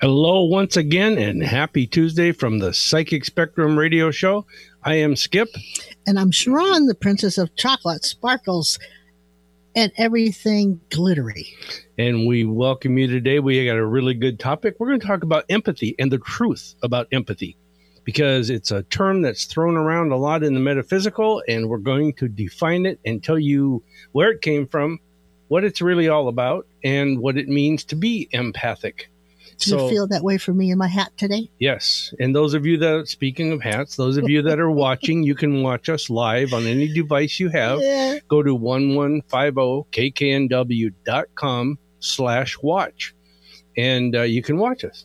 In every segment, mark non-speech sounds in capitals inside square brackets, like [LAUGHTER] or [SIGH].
Hello, once again, and happy Tuesday from the Psychic Spectrum Radio Show. I am Skip. And I'm Sharon, the Princess of Chocolate, Sparkles, and everything glittery. And we welcome you today. We got a really good topic. We're going to talk about empathy and the truth about empathy because it's a term that's thrown around a lot in the metaphysical, and we're going to define it and tell you where it came from, what it's really all about, and what it means to be empathic. Do you feel that way for me in my hat today? Yes. And those of you that, speaking of hats, those of you that are [LAUGHS] watching, you can watch us live on any device you have. Yeah. Go to 1150kknw.com slash watch and uh, you can watch us.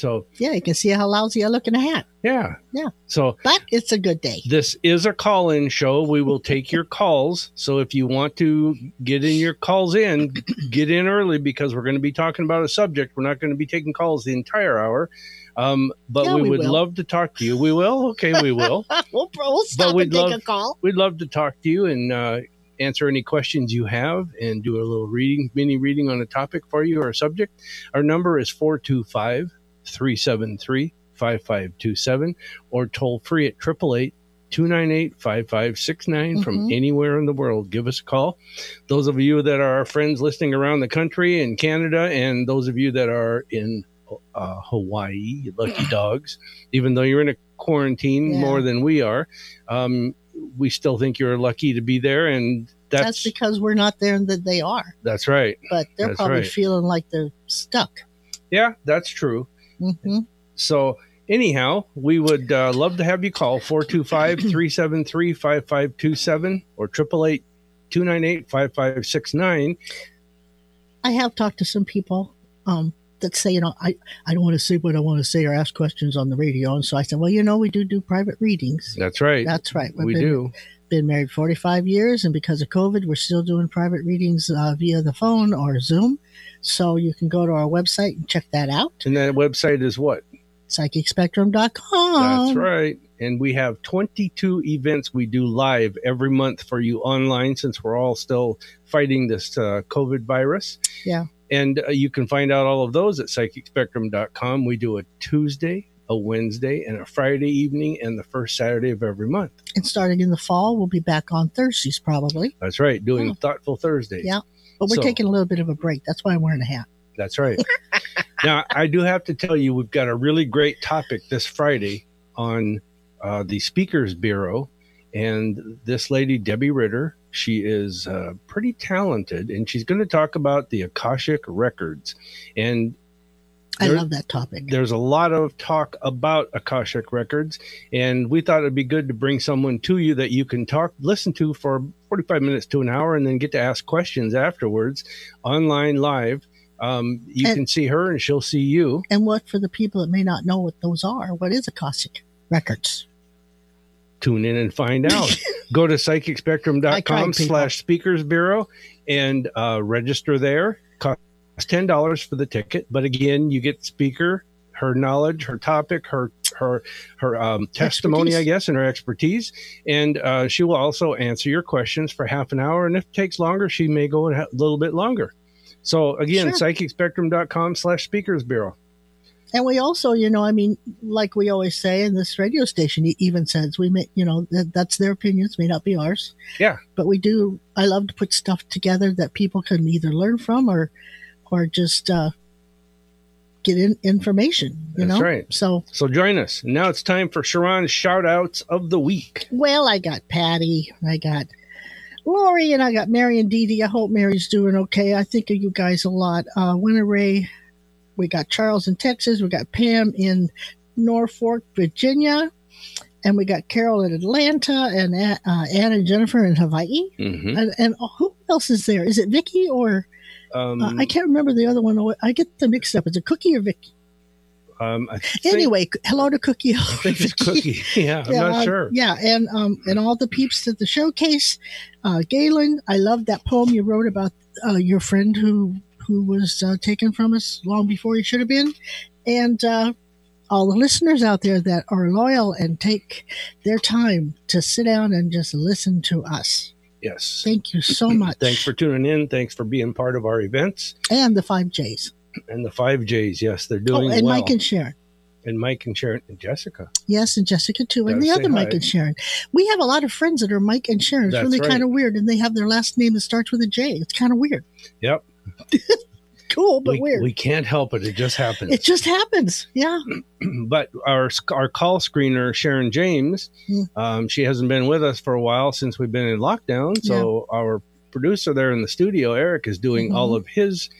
So Yeah, you can see how lousy I look in a hat. yeah. Yeah. So But it's a good day. this is a call-in show. We will take your calls. So if you want to get in your calls in, get in early because we're going to be talking about a subject. We're not going to be taking calls the entire hour. Um, but Yeah, we, we would will. love to talk to you. We will. Okay, we will. [LAUGHS] we'll, we'll stop and take love- a call. We'd love to talk to you and uh, answer any questions you have and do a little reading, mini reading on a topic for you or a subject. Our number is 425 373 5527 or toll free at 888 298 5569 from Mhm. anywhere in the world. Give us a call. Those of you that are our friends listening around the country in Canada, and those of you that are in uh, Hawaii, lucky [CLEARS THROAT] dogs, even though you're in a quarantine Yeah. more than we are, um, we still think you're lucky to be there. And That's, that's, because we're not there and that they are. that's right. But they're That's probably right. feeling like they're stuck. Yeah, that's true. Hmm So, anyhow, we would uh, love to have you call 425 373 5527 or 888 298 5569. I have talked to some people um, that say, you know, I, I don't want to say what I want to say or ask questions on the radio. And so I said, well, you know, we do do private readings. That's right. That's right. We've we been, do. Been married 45 years, and because of COVID, we're still doing private readings uh, via the phone or Zoom. So you can go to our website and check that out, And that website is what? psychicspectrum.com. That's right. And we have 22 events we do live every month for you online since we're all still fighting this uh, COVID virus. Yeah. And uh, you can find out all of those at psychicspectrum.com. We do a Tuesday, a Wednesday, and a Friday evening, and the first Saturday of every month. And starting in the fall, we'll be back on Thursdays probably. That's right, doing Oh. Thoughtful Thursdays. Yeah. But we're So- taking a little bit of a break. That's why I'm wearing a hat. That's right. [LAUGHS] now, I do have to tell you, we've got a really great topic this Friday on uh, the Speakers Bureau. And this lady, Debbie Ritter, she is uh, pretty talented, and she's going to talk about the Akashic Records. And I There- love that topic. there's a lot of talk about Akashic Records, and we thought it'd be good to bring someone to you that you can talk, listen to for 45 minutes to an hour, and then get to ask questions afterwards online live. Um, you And- can see her, and she'll see you. And what for the people that may not know what those are? What is Akashic Records? Tune in and find out. [LAUGHS] Go to psychicspectrum.com slash speakers bureau and uh, register there. Costs $10 for the ticket. But again, you get speaker, her knowledge, her topic, her her her um, testimony, Expertise. I guess, and her expertise. And uh, she will also answer your questions for half an hour. And if it takes longer, she may go a little bit longer. So again, Sure. psychicspectrum.com slash speakers bureau. And we also, you know, I mean, like we always say, and this radio station even says we may, you know, that, that's their opinions, may not be ours. Yeah. But we do. I love to put stuff together that people can either learn from or, or just uh, get in information. You That's know, right. So, So join us. Now it's time for Sharon's shout outs of the week. well, I got Patty, I got Lori, and I got Mary and Dee Dee. I hope Mary's doing okay. I think of you guys a lot. Uh, Winter Ray, we got Charles in Texas. We got Pam in Norfolk, Virginia. And we got Carol in Atlanta and uh, Ann and Jennifer in Hawaii. Mm-hmm. And, and who else is there? Is it Vicky or Um, uh, I can't remember the other one. I get them mixed up. Is it Cookie or Vicky? Um, think, Anyway, hello to Cookie. I think it's [LAUGHS] Cookie. [LAUGHS] Yeah, I'm not uh, sure. Yeah, and um, and all the peeps at the showcase. Uh, Galen, I love that poem you wrote about uh, your friend who who was uh, taken from us long before he should have been, and uh, all the listeners out there that are loyal and take their time to sit down and just listen to us. Yes. Thank you so [CLEARS THROAT] much. Thanks for tuning in. Thanks for being part of our events. and the five J's. And the five J's, yes, they're Oh, doing and well. Mike and Sharon. and Mike and Sharon and Jessica. Yes, and Jessica too, and Gotta the say other Mike hi. and Sharon. We have a lot of friends that are Mike and Sharon. It's That's really right. kind of weird, and they have their last name that starts with a J. It's kind of weird. Yep. [LAUGHS] Cool, but we, weird. we can't help it. It just happens. it just happens. Yeah. [CLEARS THROAT] [CLEARS THROAT] but our our call screener Sharon James, Hmm. um, she hasn't been with us for a while since we've been in lockdown. So our producer there in the studio, Eric, is doing Mhm. all of his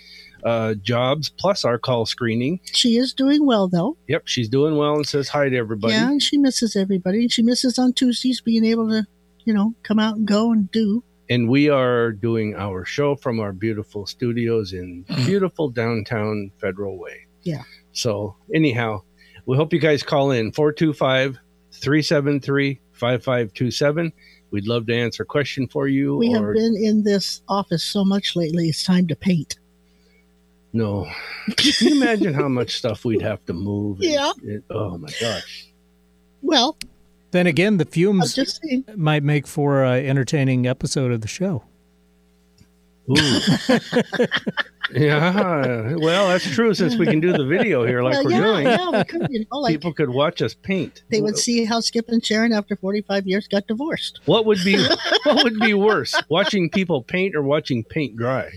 uh, jobs plus our call screening. She is doing well, though. Yep, she's doing well and says hi to everybody. Yeah, and she misses everybody. And she misses on Tuesdays being able to, you know, come out and go and do. And we are doing our show from our beautiful studios in mm-hmm. beautiful downtown Federal Way. Yeah. So, anyhow, we hope you guys call in 425 373 5527. We'd love to answer a question for you. We have been in this office so much lately, it's time to paint. no. Can you imagine how much stuff we'd have to move? and- [LAUGHS] Yeah. and- oh my gosh. Well, Then again, the fumes oh, just might make for an entertaining episode of the show. Ooh. [LAUGHS] yeah. Well, that's true since we can do the video here like well, we're yeah, doing. yeah, we could, you know, like People could watch us paint. they would see how Skip and Sharon, after 45 years, got divorced. What would be [LAUGHS] what would be worse, watching people paint or watching paint dry?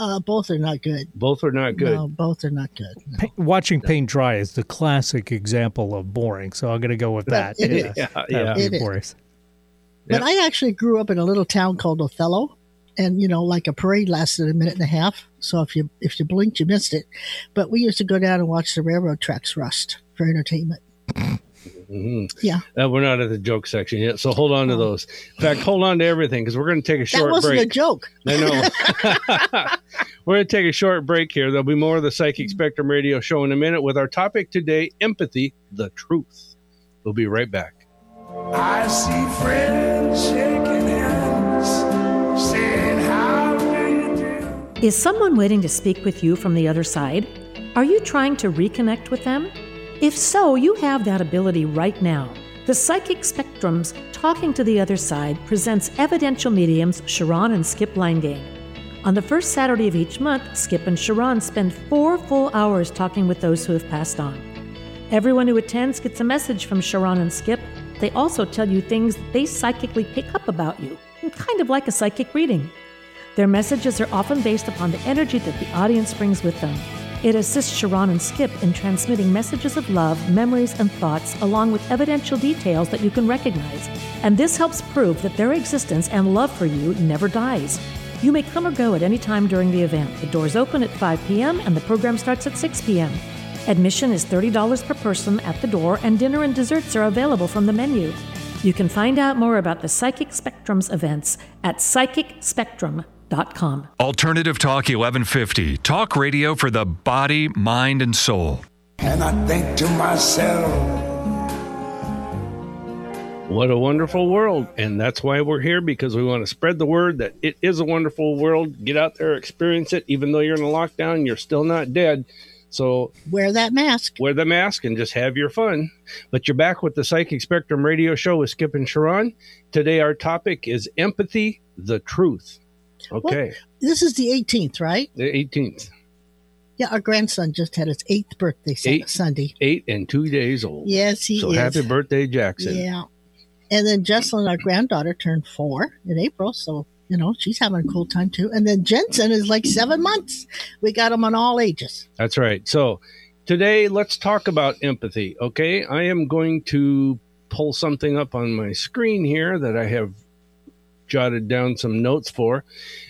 Uh, both are not good. Both are not good. No, both are not good. No. Pa- watching paint dry is the classic example of boring, so I'm going to go with that. it Yeah, is. Yeah, yeah. would be It is. boring. But I actually grew up in a little town called Othello, and you know, like a parade lasted a minute and a half. So if you if you blinked, you missed it. But we used to go down and watch the railroad tracks rust for entertainment. Mhm. Yeah. Uh, we're not at the joke section yet, so hold on to those. In fact, hold on to everything because we're going to take a short That short wasn't a joke. I know. [LAUGHS] [LAUGHS] we're going to take a short break here. There'll be more of the Psychic mm-hmm. Spectrum Radio Show in a minute with our topic today: empathy, the truth. We'll be right back. I see friends shaking hands, saying, How do you do? Is someone waiting to speak with you from the other side? Are you trying to reconnect with them? If so, you have that ability right now. The Psychic Spectrum's Talking to the Other Side presents evidential mediums Sharon and Skip Langane. On the first Saturday of each month, Skip and Sharon spend four full hours talking with those who have passed on. Everyone who attends gets a message from Sharon and Skip. They also tell you things that they psychically pick up about you, kind of like a psychic reading. Their messages are often based upon the energy that the audience brings with them. It assists Sharon and Skip in transmitting messages of love, memories, and thoughts, along with evidential details that you can recognize. And this helps prove that their existence and love for you never dies. You may come or go at any time during the event. The doors open at 5 p.m. and the program starts at 6 p.m. Admission is $30 per person at the door, and dinner and desserts are available from the menu. You can find out more about the Psychic Spectrum's events at psychicspectrum.com. Alternative Talk 1150. Talk radio for the body, mind, and soul. And I think to myself, What a wonderful world. And that's why we're here because we want to spread the word that it is a wonderful world. Get out there, experience it. Even though you're in a lockdown, you're still not dead. So Wear that mask. wear the mask and just have your fun. But you're back with the Psychic Spectrum radio show with Skip and Sharon. Today, our topic is empathy, the truth. Okay, This is the 18th, right? the 18th, Yeah, our grandson just had his eighth birthday Eight. Sunday. eight and two days old. Yes, he so is. happy birthday, Jackson. Yeah. And then Jesselyn, our granddaughter, turned four in April. So, you know, she's having a cool time too. And then Jensen is like seven months. We got them on all ages. That's right. So today, let's talk about empathy. Okay. I am going to pull something up on my screen here that I have jotted down some notes for.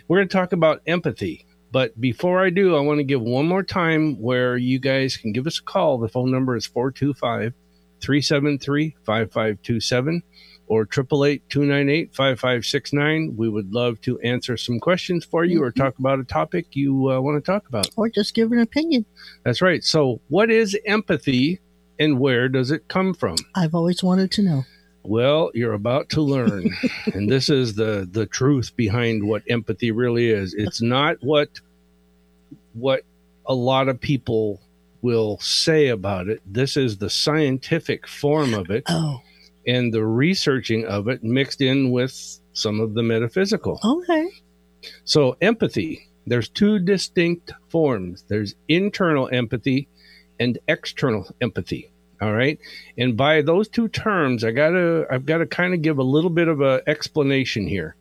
We're going to talk about empathy. But before I do, I want to give one more time where you guys can give us a call. The phone number is 425 373 5527. Or 888-298-5569. We would love to answer some questions for you or talk about a topic you uh, want to talk about. Or just give an opinion. That's right. So, what is empathy and where does it come from? I've always wanted to know. Well, you're about to learn. [LAUGHS] and this is the the truth behind what empathy really is. It's not what what a lot of people will say about it. This is the scientific form of it Oh, and the researching of it mixed in with some of the metaphysical. okay. So, empathy, there's two distinct forms there's internal empathy and external empathy. All right. And by those two terms, I gotta I've got to kind of give a little bit of a explanation here.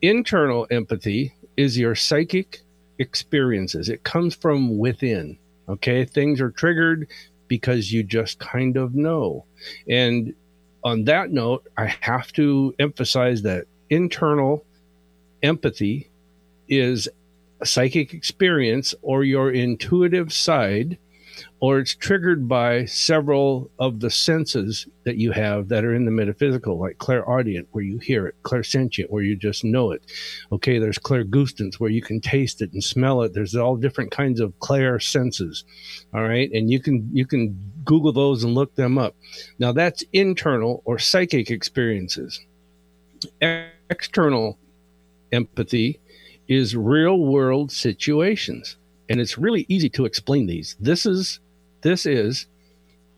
Internal empathy is your psychic experiences. It comes from within. Okay. Things are triggered because you just kind of know. And on that note, I have to emphasize that internal empathy is a psychic experience or your intuitive side, or it's triggered by several of the senses that you have that are in the metaphysical, like clairaudient, where you hear it, clairsentient, where you just know it. Okay, there's clairgustance, where you can taste it and smell it. There's all different kinds of clair senses. All right, and you can you can Google those and look them up. Now that's internal or psychic experiences. External empathy is real world situations and it's really easy to explain these. This is this is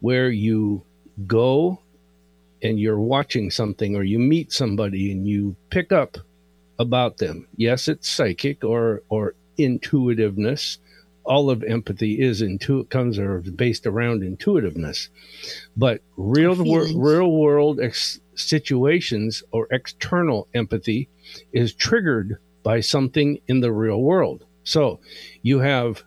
where you go and you're watching something or you meet somebody and you pick up about them. Yes it's psychic or or intuitiveness. All of empathy is intu- comes or based around intuitiveness. But real wor- real world ex- situations or external empathy is triggered by something in the real world. So you have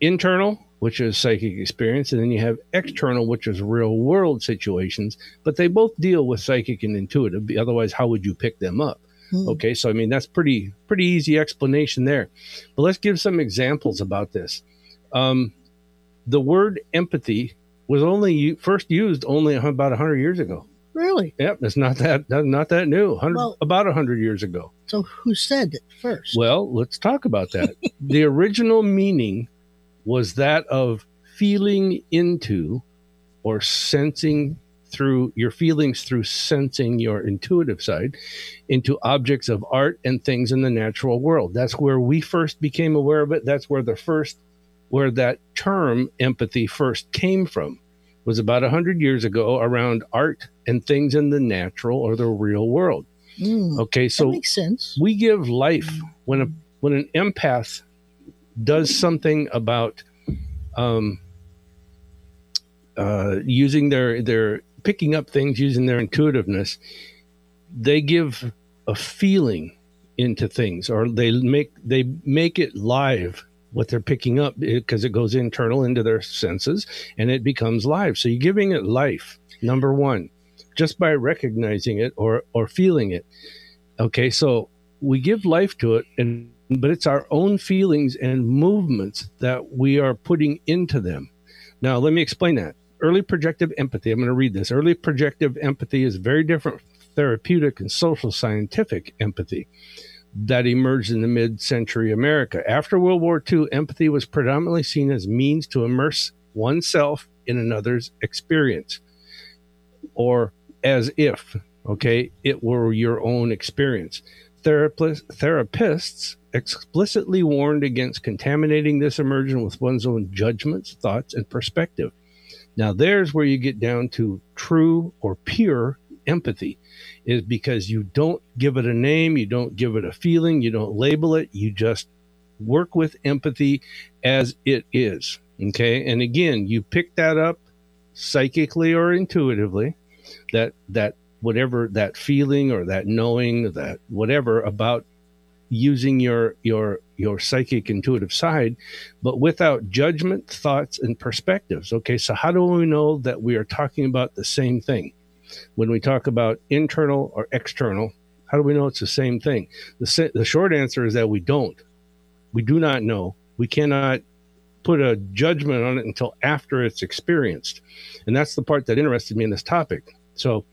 internal, which is psychic experience, and then you have external, which is real world situations, but they both deal with psychic and intuitive. Otherwise, how would you pick them up? Hmm. Okay, so I mean that's pretty pretty easy explanation there. But let's give some examples about this. Um, the word empathy was only first used only about hundred years ago. Really? Yep, it's not that not that new. 100, Well- about hundred years ago. So who said it first? Well, let's talk about that. [LAUGHS] the original meaning was that of feeling into or sensing through your feelings through sensing your intuitive side into objects of art and things in the natural world. That's where we first became aware of it. That's where the first where that term empathy first came from was about 100 years ago around art and things in the natural or the real world. Mm, Okay, so makes sense. we give life when a when an empath does something about um, uh, using their their picking up things using their intuitiveness they give a feeling into things or they make they make it live what they're picking up because it goes internal into their senses and it becomes live. So you're giving it life number one just by recognizing it or or feeling it. Okay so we give life to it and but it's our own feelings and movements that we are putting into them. Now let me explain that. Early projective empathy i'm going to read this. Early projective empathy is very different therapeutic and social scientific empathy that emerged in the mid-century america. After world war ii empathy was predominantly seen as means to immerse oneself in another's experience or as if okay it were your own experience. Therapist, therapists explicitly warned against contaminating this immersion with one's own judgments thoughts and perspective. Now there's where you get down to true or pure empathy is because you don't give it a name you don't give it a feeling you don't label it you just work with empathy as it is okay? And again you pick that up psychically or intuitively that that whatever that feeling or that knowing that whatever about using your your your psychic intuitive side but without judgment thoughts and perspectives okay? So how do we know that we are talking about the same thing when we talk about internal or external how do we know it's the same thing? The, the short answer is that we don't. We do not know. We cannot put a judgment on it until after it's experienced. And that's the part that interested me in this topic. So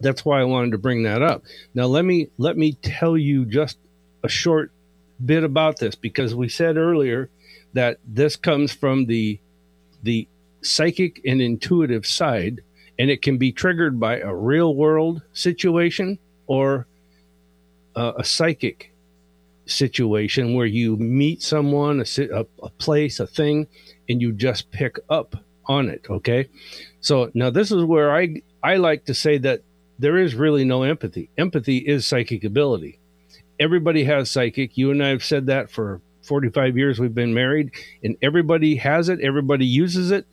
that's why I wanted to bring that up. Now let me let me tell you just a short bit about this because we said earlier that this comes from the the psychic and intuitive side and it can be triggered by a real world situation or uh, a psychic situation where you meet someone a, a, a place a thing and you just pick up on it okay? So now this is where i i like to say that there is really no empathy. Empathy is psychic ability. Everybody has psychic. You and i have said that for 45 years we've been married and everybody has it everybody uses it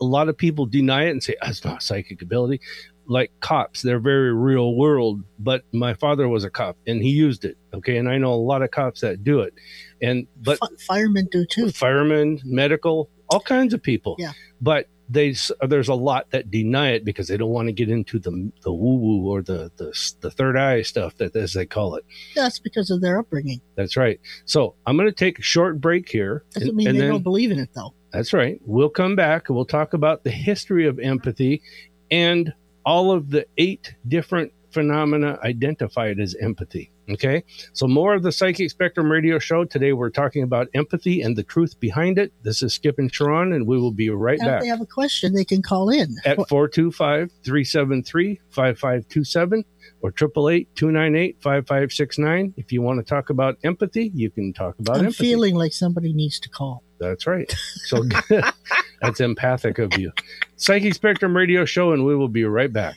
a lot of people deny it and say that's not psychic ability. Like cops they're very real world but my father was a cop and he used it okay? And i know a lot of cops that do it. And but F- firemen do too. Firemen medical all kinds of people. Yeah. but they there's a lot that deny it because they don't want to get into the the woo woo or the, the the third eye stuff that as they call it. That's because of their upbringing. That's right. So i'm going to take a short break here doesn't and- mean and they then- don't believe in it though that's right. We'll come back and we'll talk about the history of empathy and all of the eight different phenomena identified as empathy. Okay. So, more of the Psychic Spectrum radio show. Today, we're talking about empathy and the truth behind it. This is Skip and Sharon, and we will be right and if they have a question they can call in at 425 373 5527 or 888 298 5569. If you want to talk about empathy, you can talk about i'm empathy. feeling like somebody needs to call That's right. So [LAUGHS] that's empathic of you. Psychic Spectrum Radio Show, and we will be right back.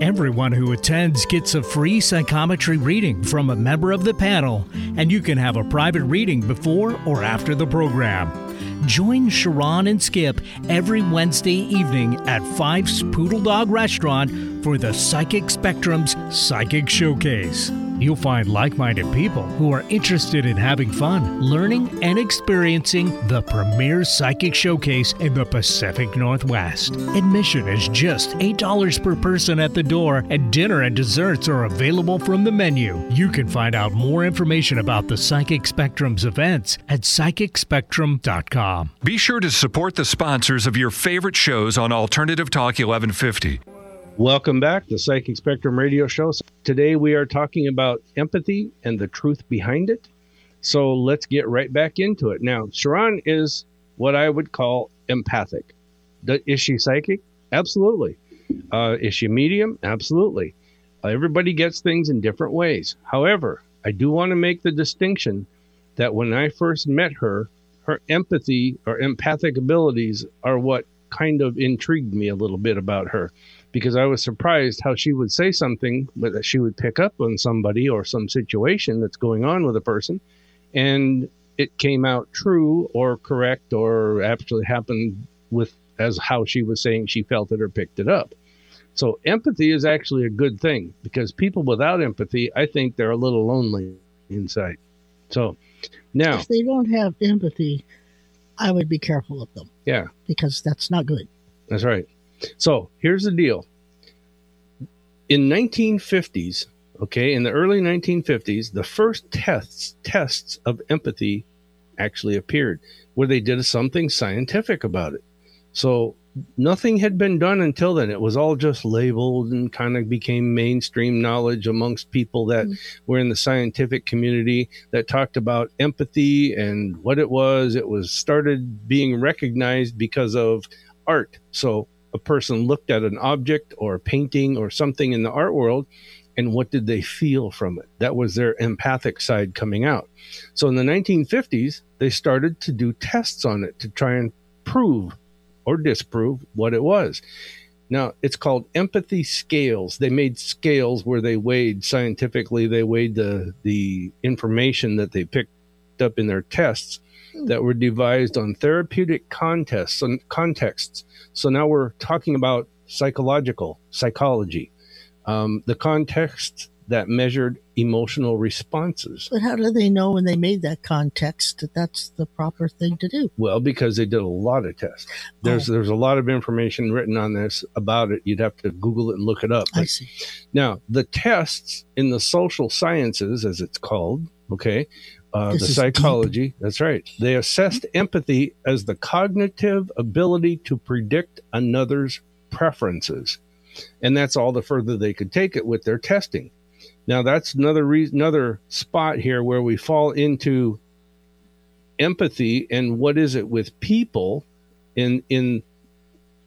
Everyone who attends gets a free psychometry reading from a member of the panel, and you can have a private reading before or after the program. Join Sharon and Skip every Wednesday evening at Fife's Poodle Dog Restaurant for the Psychic Spectrum's Psychic Showcase. You'll find like minded people who are interested in having fun, learning, and experiencing the premier psychic showcase in the Pacific Northwest. Admission is just $8 per person at the door, and dinner and desserts are available from the menu. You can find out more information about the Psychic Spectrum's events at psychicspectrum.com. Be sure to support the sponsors of your favorite shows on Alternative Talk 1150. Welcome back to Psychic Spectrum Radio Show. Today we are talking about empathy and the truth behind it. So let's get right back into it. Now, Sharon is what I would call empathic. Is she psychic? Absolutely. Uh, is she medium? Absolutely. Everybody gets things in different ways. However, I do want to make the distinction that when I first met her, her empathy or empathic abilities are what kind of intrigued me a little bit about her because I was surprised how she would say something but that she would pick up on somebody or some situation that's going on with a person and it came out true or correct or actually happened with as how she was saying she felt it or picked it up. So empathy is actually a good thing because people without empathy, I think they're a little lonely inside. So now, if they don't have empathy i would be careful of them yeah, because that's not good That's right. So here's the deal. In 1950s, okay, in the early 1950s, the first tests tests of empathy actually appeared, where they did something scientific about it. So nothing had been done until then. It was all just labeled and kind of became mainstream knowledge amongst people that mm-hmm. were in the scientific community that talked about empathy and what it was. It was started being recognized because of art. So a person looked at an object or a painting or something in the art world and what did they feel from it? That was their empathic side coming out. So in the 1950s, they started to do tests on it to try and prove or disprove what it was. Now, it's called empathy scales. They made scales where they weighed scientifically, they weighed the, the information that they picked up in their tests that were devised on therapeutic contests and contexts. So now we're talking about psychological psychology. um, the context that measured emotional responses. But how do they know when they made that context that that's the proper thing to do? Well, because they did a lot of tests. There's Oh. there's a lot of information written on this about it. You'd have to Google it and look it up. I see. now the tests in the social sciences, as it's called, okay, uh, the psychology. That's right. They assessed empathy as the cognitive ability to predict another's preferences, and that's all the further they could take it with their testing. Now that's another reason, another spot here where we fall into empathy and what is it with people in in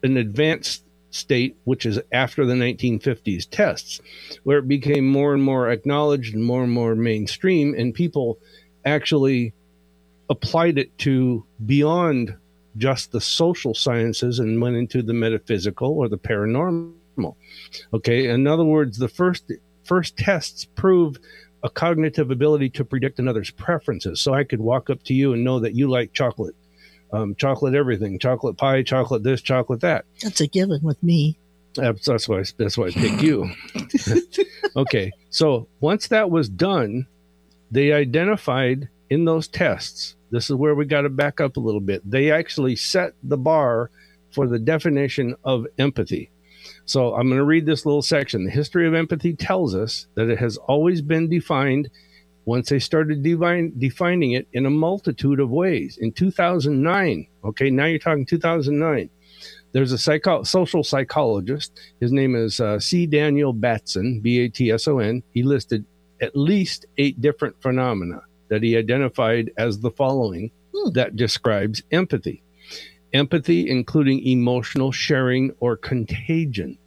an advanced state which is after the 1950s tests where it became more and more acknowledged and more and more mainstream and people actually applied it to beyond just the social sciences and went into the metaphysical or the paranormal okay in other words the first first tests prove a cognitive ability to predict another's preferences. So I could walk up to you and know that you like chocolate, um, chocolate everything, chocolate pie, chocolate this, chocolate that. That's a given with me. That's, that's why that's why I picked you. [LAUGHS] [LAUGHS] okay, so once that was done, they identified in those tests. This is where we got to back up a little bit. They actually set the bar for the definition of empathy. So I'm going to read this little section. The history of empathy tells us that it has always been defined once they started divine, defining it in a multitude of ways. In 2009, okay, now you're talking 2009, there's a psycho- social psychologist. His name is uh, C. Daniel Batson, B A T S O N. He listed at least eight different phenomena that he identified as the following Hmm. that describes empathy empathy, including emotional sharing or contagion.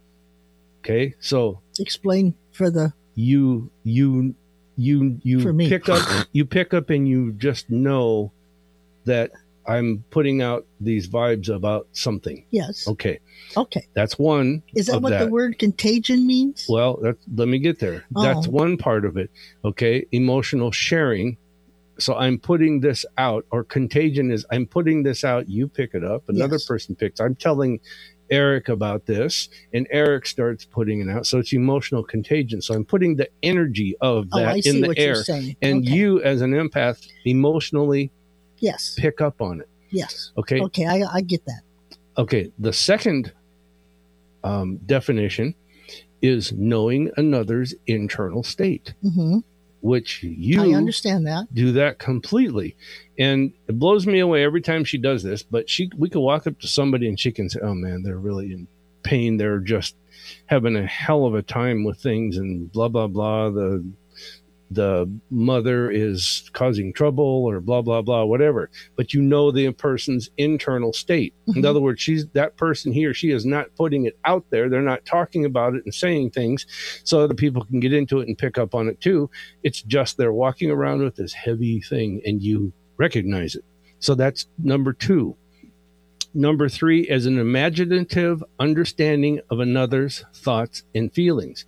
Okay, so Explain for the you you you you pick up you pick up and you just know that I'm putting out these vibes about something. yes. Okay, Okay. that's one. Is that what the word contagion means? Well, that, let me get there. That's Oh. one part of it. Okay. Emotional sharing. So I'm putting this out, or contagion is I'm putting this out. You pick it up. Another Yes. person picks. I'm telling Eric about this, and Eric starts putting it out. So it's emotional contagion. So I'm putting the energy of oh, that I in the air. And okay. you, as an empath, emotionally yes, pick up on it. yes. Okay. Okay, I, I get that. Okay, the second um, definition is knowing another's internal state, hmm which I you understand that. do that completely. And it blows me away every time she does this, but she we could walk up to somebody and she can say, Oh man, they're really in pain. They're just having a hell of a time with things and blah blah blah. The the mother is causing trouble or blah blah blah whatever. But you know the person's internal state. In Mhm. other words she's that person he or she is not putting it out there. They're not talking about it and saying things so other people can get into it and pick up on it too. It's just they're walking around with this heavy thing and you recognize it. So that's number two. Number three is an imaginative understanding of another's thoughts and feelings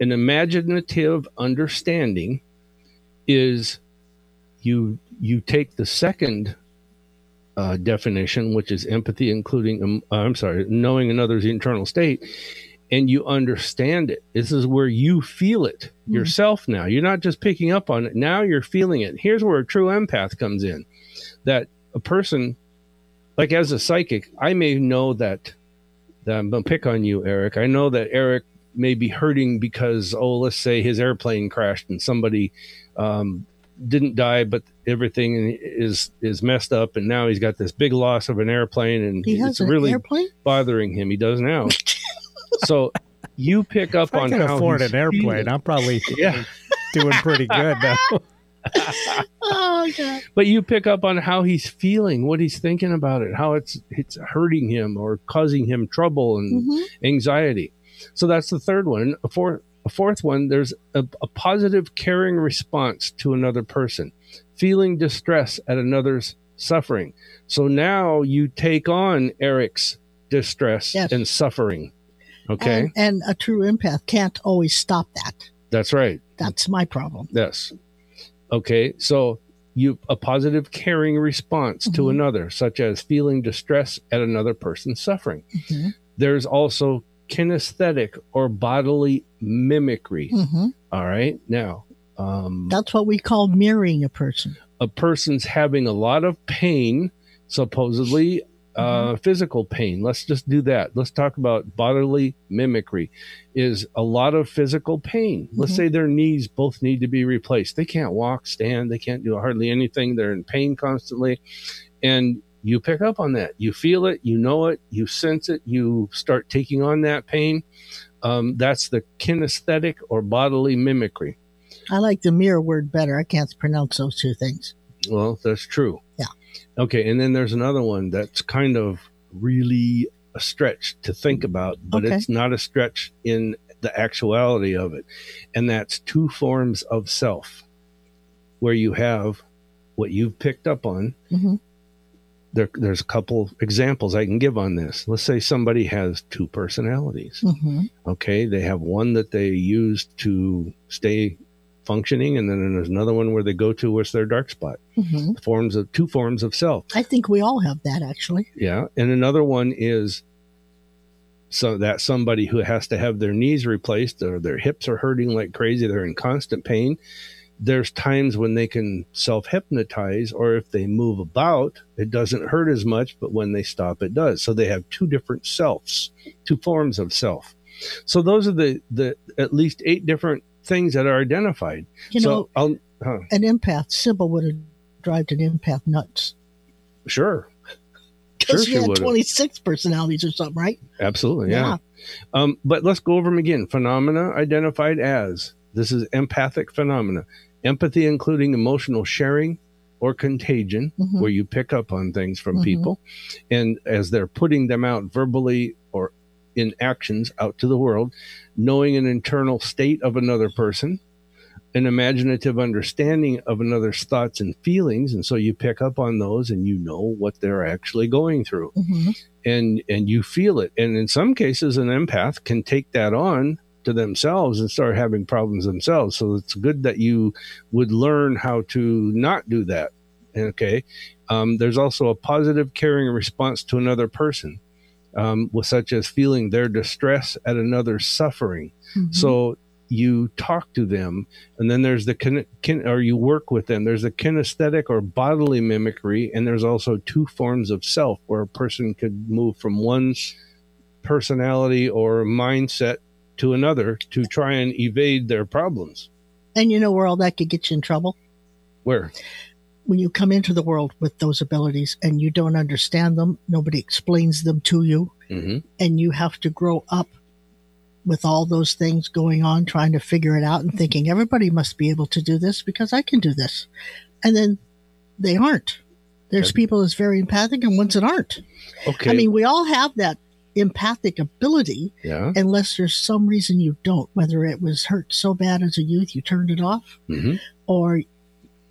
an imaginative understanding is you you take the second uh, definition, which is empathy, including um, uh, I'm sorry, knowing another's internal state, and you understand it. This is where you feel it Mhm. yourself. Now you're not just picking up on it. Now you're feeling it. Here's where a true empath comes in. That a person, like as a psychic, I may know that. that I'm gonna pick on you, Eric. I know that Eric may be hurting because oh let's say his airplane crashed and somebody um, didn't die but everything is is messed up and now he's got this big loss of an airplane and He it's really airplane. bothering him he does now [LAUGHS] so you pick up If I on can how afford he's an airplane, feeling. I'm probably [LAUGHS] yeah doing pretty good now. [LAUGHS] Oh god. but you pick up on how he's feeling what he's thinking about it how it's it's hurting him or causing him trouble and hmm anxiety. So that's the third one. A fourth, a fourth one, there's a, a positive, caring response to another person, feeling distress at another's suffering. So now you take on Eric's distress Yes. and suffering. Okay, And, and a true empath can't always stop that. that's right. That's my problem. Yes. Okay, so you a positive, caring response to Mhm. another, such as feeling distress at another person's suffering. Mhm. there's also kinesthetic or bodily mimicry. hmm All right. Now, um, That's what we call mirroring a person. a person's having a lot of pain, supposedly uh, physical pain. Let's just do that. Let's talk about bodily mimicry. Is a lot of physical pain. Let's Mhm. say their knees both need to be replaced. They can't walk, stand. They can't do hardly anything. They're in pain constantly, and you pick up on that. You feel it. You know it. You sense it. You start taking on that pain. Um, that's the kinesthetic or bodily mimicry. I like the mirror word better. I can't pronounce those two things. Well, that's true. Yeah. Okay, and then there's another one that's kind of really a stretch to think about, but Okay. it's not a stretch in the actuality of it. And that's two forms of self, where you have what you've picked up on. hmm There, there's a couple examples I can give on this. Let's say somebody has two personalities. hmm Okay, they have one that they use to stay functioning, and then there's another one where they go to where's their dark spot. hmm Forms of two forms of self. I think we all have that actually. Yeah. And another one is so that somebody who has to have their knees replaced or their hips are hurting like crazy, they're in constant pain. There's times when they can self hypnotize, or if they move about, it doesn't hurt as much, but when they stop, it does. So they have two different selves, two forms of self. So those are the, the at least eight different things that are identified. You so know, I'll, huh, an empath, Sybil would have driven an empath nuts sure. [LAUGHS] because Sure she she had 26 personalities or something, right? Absolutely. yeah. Um, but let's go over them again. Phenomena identified as this is empathic phenomena. Empathy, including emotional sharing or contagion, Mhm. where you pick up on things from Mhm. people. And as they're putting them out verbally or in actions out to the world, knowing an internal state of another person, an imaginative understanding of another's thoughts and feelings. And so you pick up on those and you know what they're actually going through hmm and and you feel it and in some cases an empath can take that on to themselves and start having problems themselves so it's good that you would learn how to not do that okay um, there's also a positive caring response to another person um, with such as feeling their distress at another's suffering Mm-hmm. so you talk to them, and then there's the kin, kin, or you work with them. There's the kinesthetic or bodily mimicry, and there's also two forms of self where a person could move from one personality or mindset to another to try and evade their problems. And you know where all that could get you in trouble? Where? When you come into the world with those abilities and you don't understand them, nobody explains them to you, hmm and you have to grow up with all those things going on, trying to figure it out and thinking everybody must be able to do this because I can do this. And then they aren't. There's Okay. people that's very empathic and ones that aren't. Okay. I mean, we all have that empathic ability yeah. unless there's some reason you don't, whether it was hurt so bad as a youth you turned it off, hmm or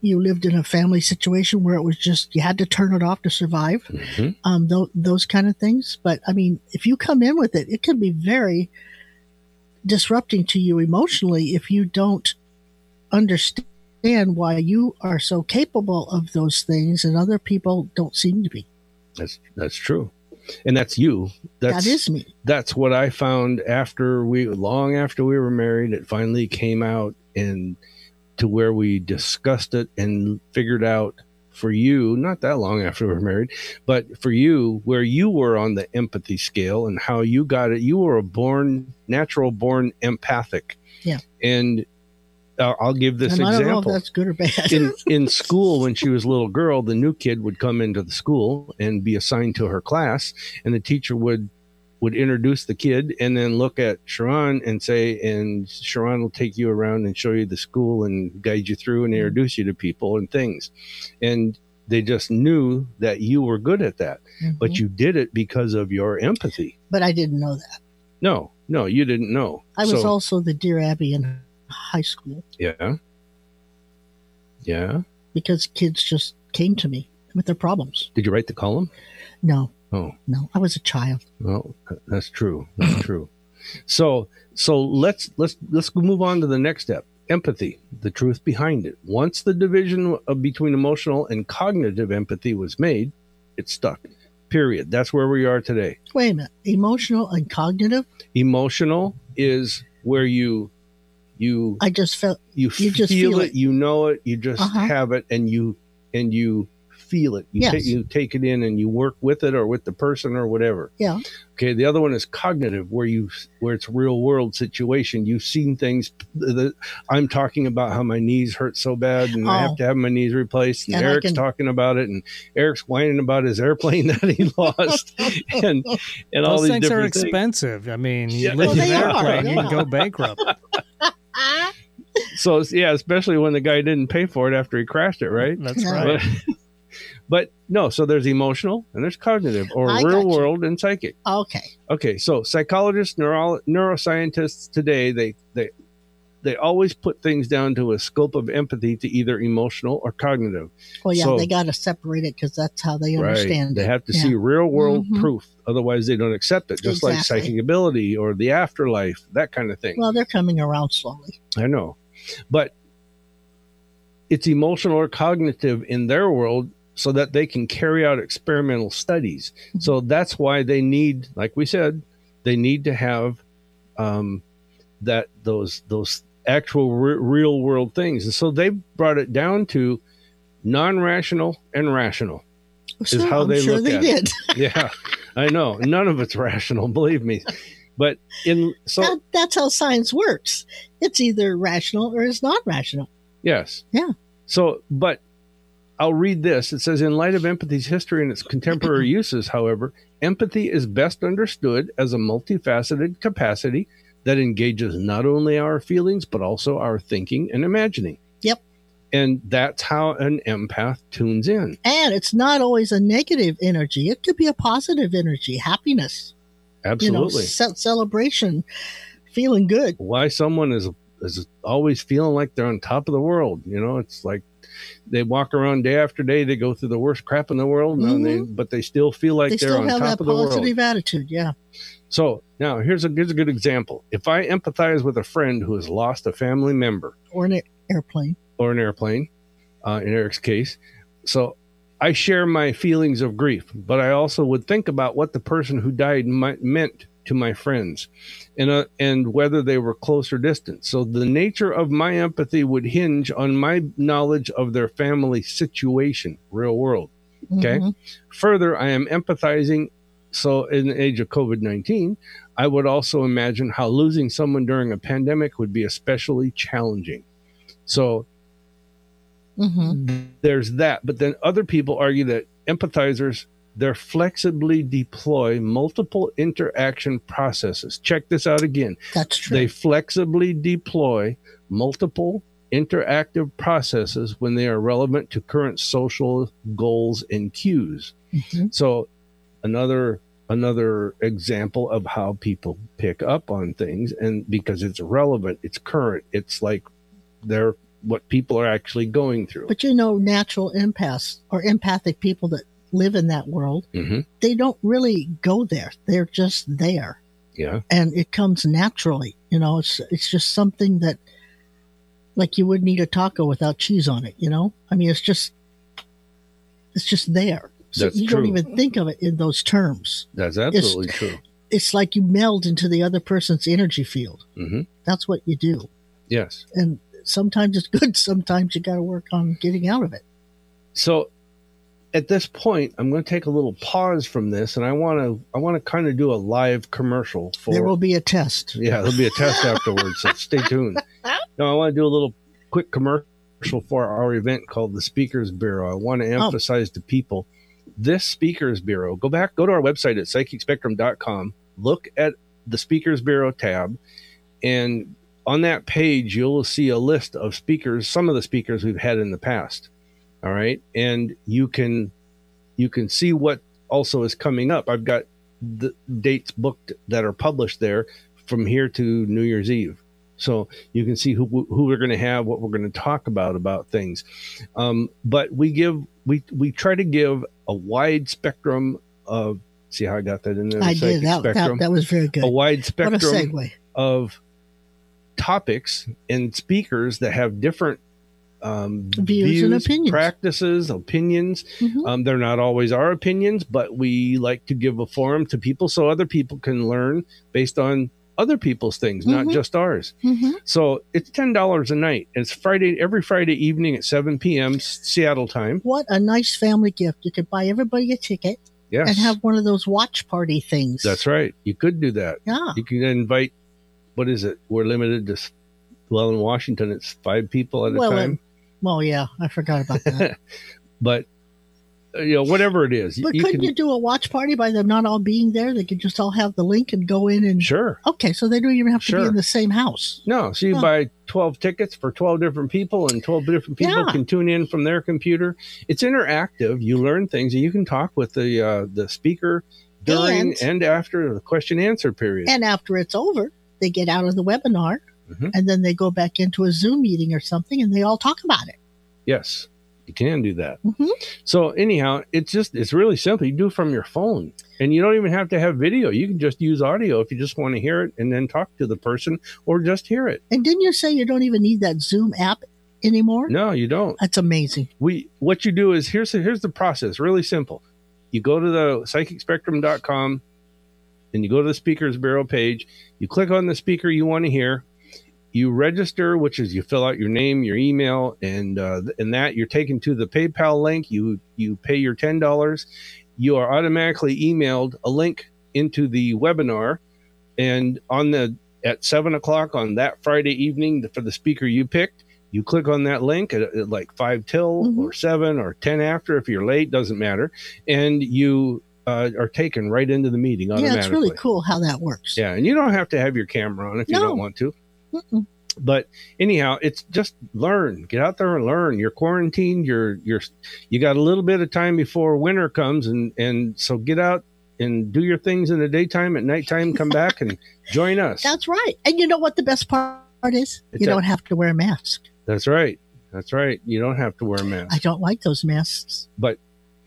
you lived in a family situation where it was just you had to turn it off to survive. hmm Um, th- those kind of things. But I mean, if you come in with it, it can be very disrupting to you emotionally if you don't understand why you are so capable of those things and other people don't seem to be. That's that's true, and that's you. That's that is me. that's what I found after we long after we were married. It finally came out and to where we discussed it and figured out for you, not that long after we were married, but for you, where you were on the empathy scale and how you got it. You were a born, natural born empathic. Yeah. And uh, I'll give this and I don't know if example that's good or bad. [LAUGHS] in in school when she was a little girl the new kid would come into the school and be assigned to her class and the teacher would would introduce the kid and then look at Sharon and say and Sharon will take you around and show you the school and guide you through and introduce you to people and things and they just knew that you were good at that but Mhm. you did it because of your empathy but I didn't know that. no no you didn't know I was So- also the Dear Abby in high school yeah yeah because kids just came to me with their problems. did you write the column No, oh no, I was a child. Well, that's true. That's [CLEARS THROAT] true. So, so let's let's let's move on to the next step. Empathy, the truth behind it. Once the division of, between emotional and cognitive empathy was made, it stuck. Period. That's where we are today. Wait a minute. Emotional and cognitive? Emotional is where you you I just felt you, you just feel, feel it, it. you know it, you just Uh-huh. have it, and you and you feel it. You, Yes. take you take it in, and you work with it or with the person or whatever. Yeah. Okay. The other one is cognitive, where you where it's real world situation. You've seen things. That, I'm talking about how my knees hurt so bad, and I have Oh. to have my knees replaced. And, And Eric's can- talking about it, and Eric's whining about his airplane [LAUGHS] that he lost, [LAUGHS] and and all these things are different things. expensive. I mean, you Yeah. live Well, in an they are, airplane, you can go bankrupt. [LAUGHS] So yeah, especially when the guy didn't pay for it after he crashed it, right? That's right. But, [LAUGHS] but no, so there's emotional and there's cognitive or I real world and psychic. okay. Okay, so psychologists, neuro- neuroscientists today they they they always put things down to a scope of empathy to either emotional or cognitive. Well, yeah, So- they got to separate it because that's how they understand They it. have to Yeah. see real world Mhm. proof, otherwise they don't accept it. Just like Exactly. psychic ability or the afterlife, that kind of thing. Well, they're coming around slowly. I know. But it's emotional or cognitive in their world so that they can carry out experimental studies. Mm-hmm. So that's why they need, like we said, they need to have um, that those those actual re- real world things. And so they brought it down to non-rational and rational. Sure, how I'm they sure look they at it. [LAUGHS] Yeah, I know. None of it's rational, [LAUGHS] believe me. But in so that, that's how science works. It's either rational or it's not rational. Yes. Yeah. So, but I'll read this. It says, in light of empathy's history and its contemporary [CLEARS THROAT] uses, however, empathy is best understood as a multifaceted capacity that engages not only our feelings, but also our thinking and imagining. Yep. And that's how an empath tunes in. And it's not always a negative energy. It could be a positive energy, happiness, Absolutely. you know, celebration, feeling good. Why someone is is always feeling like they're on top of the world. You know, it's like they walk around day after day. They go through the worst crap in the world, and they, but they still feel like Mm-hmm. they are still on top of the world. positive attitude. Yeah. So now here's a here's a good example. If I empathize with a friend who has lost a family member Or an airplane. or an airplane, uh, in Eric's case, so I share my feelings of grief, but I also would think about what the person who died might, meant to my friends, and uh, and whether they were close or distant. So the nature of my empathy would hinge on my knowledge of their family situation, real world. Okay. Mhm. Further, I am empathizing. So, in the age of COVID 19, I would also imagine how losing someone during a pandemic would be especially challenging. So, Mhm. there's that. But then other people argue that empathizers, they're flexibly deploy multiple interaction processes. Check this out again. That's true. They flexibly deploy multiple interactive processes when they are relevant to current social goals and cues. Mhm. So another another example of how people pick up on things and because it's relevant, it's current, it's like they're what people are actually going through. But you know, natural empaths or empathic people that live in that world, hmm they don't really go there. They're just there. Yeah. And it comes naturally. You know, it's it's just something that like you wouldn't eat a taco without cheese on it, you know? I mean it's just it's just there. So That's you true. don't even think of it in those terms. That's absolutely true. It's like you meld into the other person's energy field. hmm That's what you do. Yes. And sometimes it's [LAUGHS] good, sometimes you got to work on getting out of it. So at this point, I'm going to take a little pause from this, and I want to I want to kind of do a live commercial for. there will be a test. yeah, there'll be a test [LAUGHS] afterwards, so stay tuned. No, I want to do a little quick commercial for our event called the Speakers Bureau. I want to Oh. emphasize to people this Speakers Bureau. Go back, go to our website at psychicspectrum.com, look at the Speakers Bureau tab, and on that page, you'll see a list of speakers, some of the speakers we've had in the past. All right. And you can you can see what also is coming up. I've got the dates booked that are published there from here to New Year's Eve. So you can see who who we're going to have, what we're going to talk about about things. Um, but we give we we try to give a wide spectrum of see how I got that in there. I did. That, that, spectrum. that was very good. a wide a spectrum segue. of topics and speakers that have different um, Views and opinions. practices, opinions. Mhm. Um, they're not always our opinions, but we like to give a forum to people so other people can learn based on other people's things, not Mhm. just ours. Mhm. So it's ten dollars a night. It's Friday every Friday evening at seven p.m. Seattle time. What a nice family gift. You could buy everybody a ticket Yes, and have one of those watch party things. that's right. You could do that. Yeah. You can invite. What is it? We're limited to. Well, in Washington, it's five people at a Well, time. Well, yeah, I forgot about that. [LAUGHS] but you know, whatever it is, but you couldn't can. you do a watch party by them not all being there? They could just all have the link and go in and. Sure. Okay, so they don't even have to be in the same house. No, so you buy 12 tickets for 12 different people, and 12 different people Yeah. can tune in from their computer. It's interactive. You learn things, and you can talk with the uh, the speaker during And- and, after the question answer period. And after it's over, they get out of the webinar Mhm. and then they go back into a Zoom meeting or something and they all talk about it. yes, you can do that. Mhm. So anyhow, it's just it's really simple. You do it from your phone, and you don't even have to have video. You can just use audio if you just want to hear it and then talk to the person, or just hear it. And didn't you say you don't even need that Zoom app anymore? No, you don't. That's amazing. we what you do is here's the, here's the process really simple you go to the psychicspectrum.com and you go to the speakers bureau page you click on the speaker you want to hear you register which is you fill out your name your email and uh, and that you're taken to the paypal link. You you pay your $10 you are automatically emailed a link into the webinar. And on the at seven o'clock on that friday evening for the speaker you picked you click on that link at, at like five till Mhm. or seven or ten after. If you're late doesn't matter. And you uh, are taken right into the meeting automatically Yeah, it's really cool how that works. yeah and you don't have to have your camera on if you don't want to Mm-mm. but anyhow it's just learn get out there and learn you're quarantined you're you're you got a little bit of time before winter comes and and so get out and do your things in the daytime at nighttime come back and [LAUGHS] join us That's right. And you know what the best part is? It's you a- don't have to wear a mask. that's right that's right you don't have to wear a mask I don't like those masks, but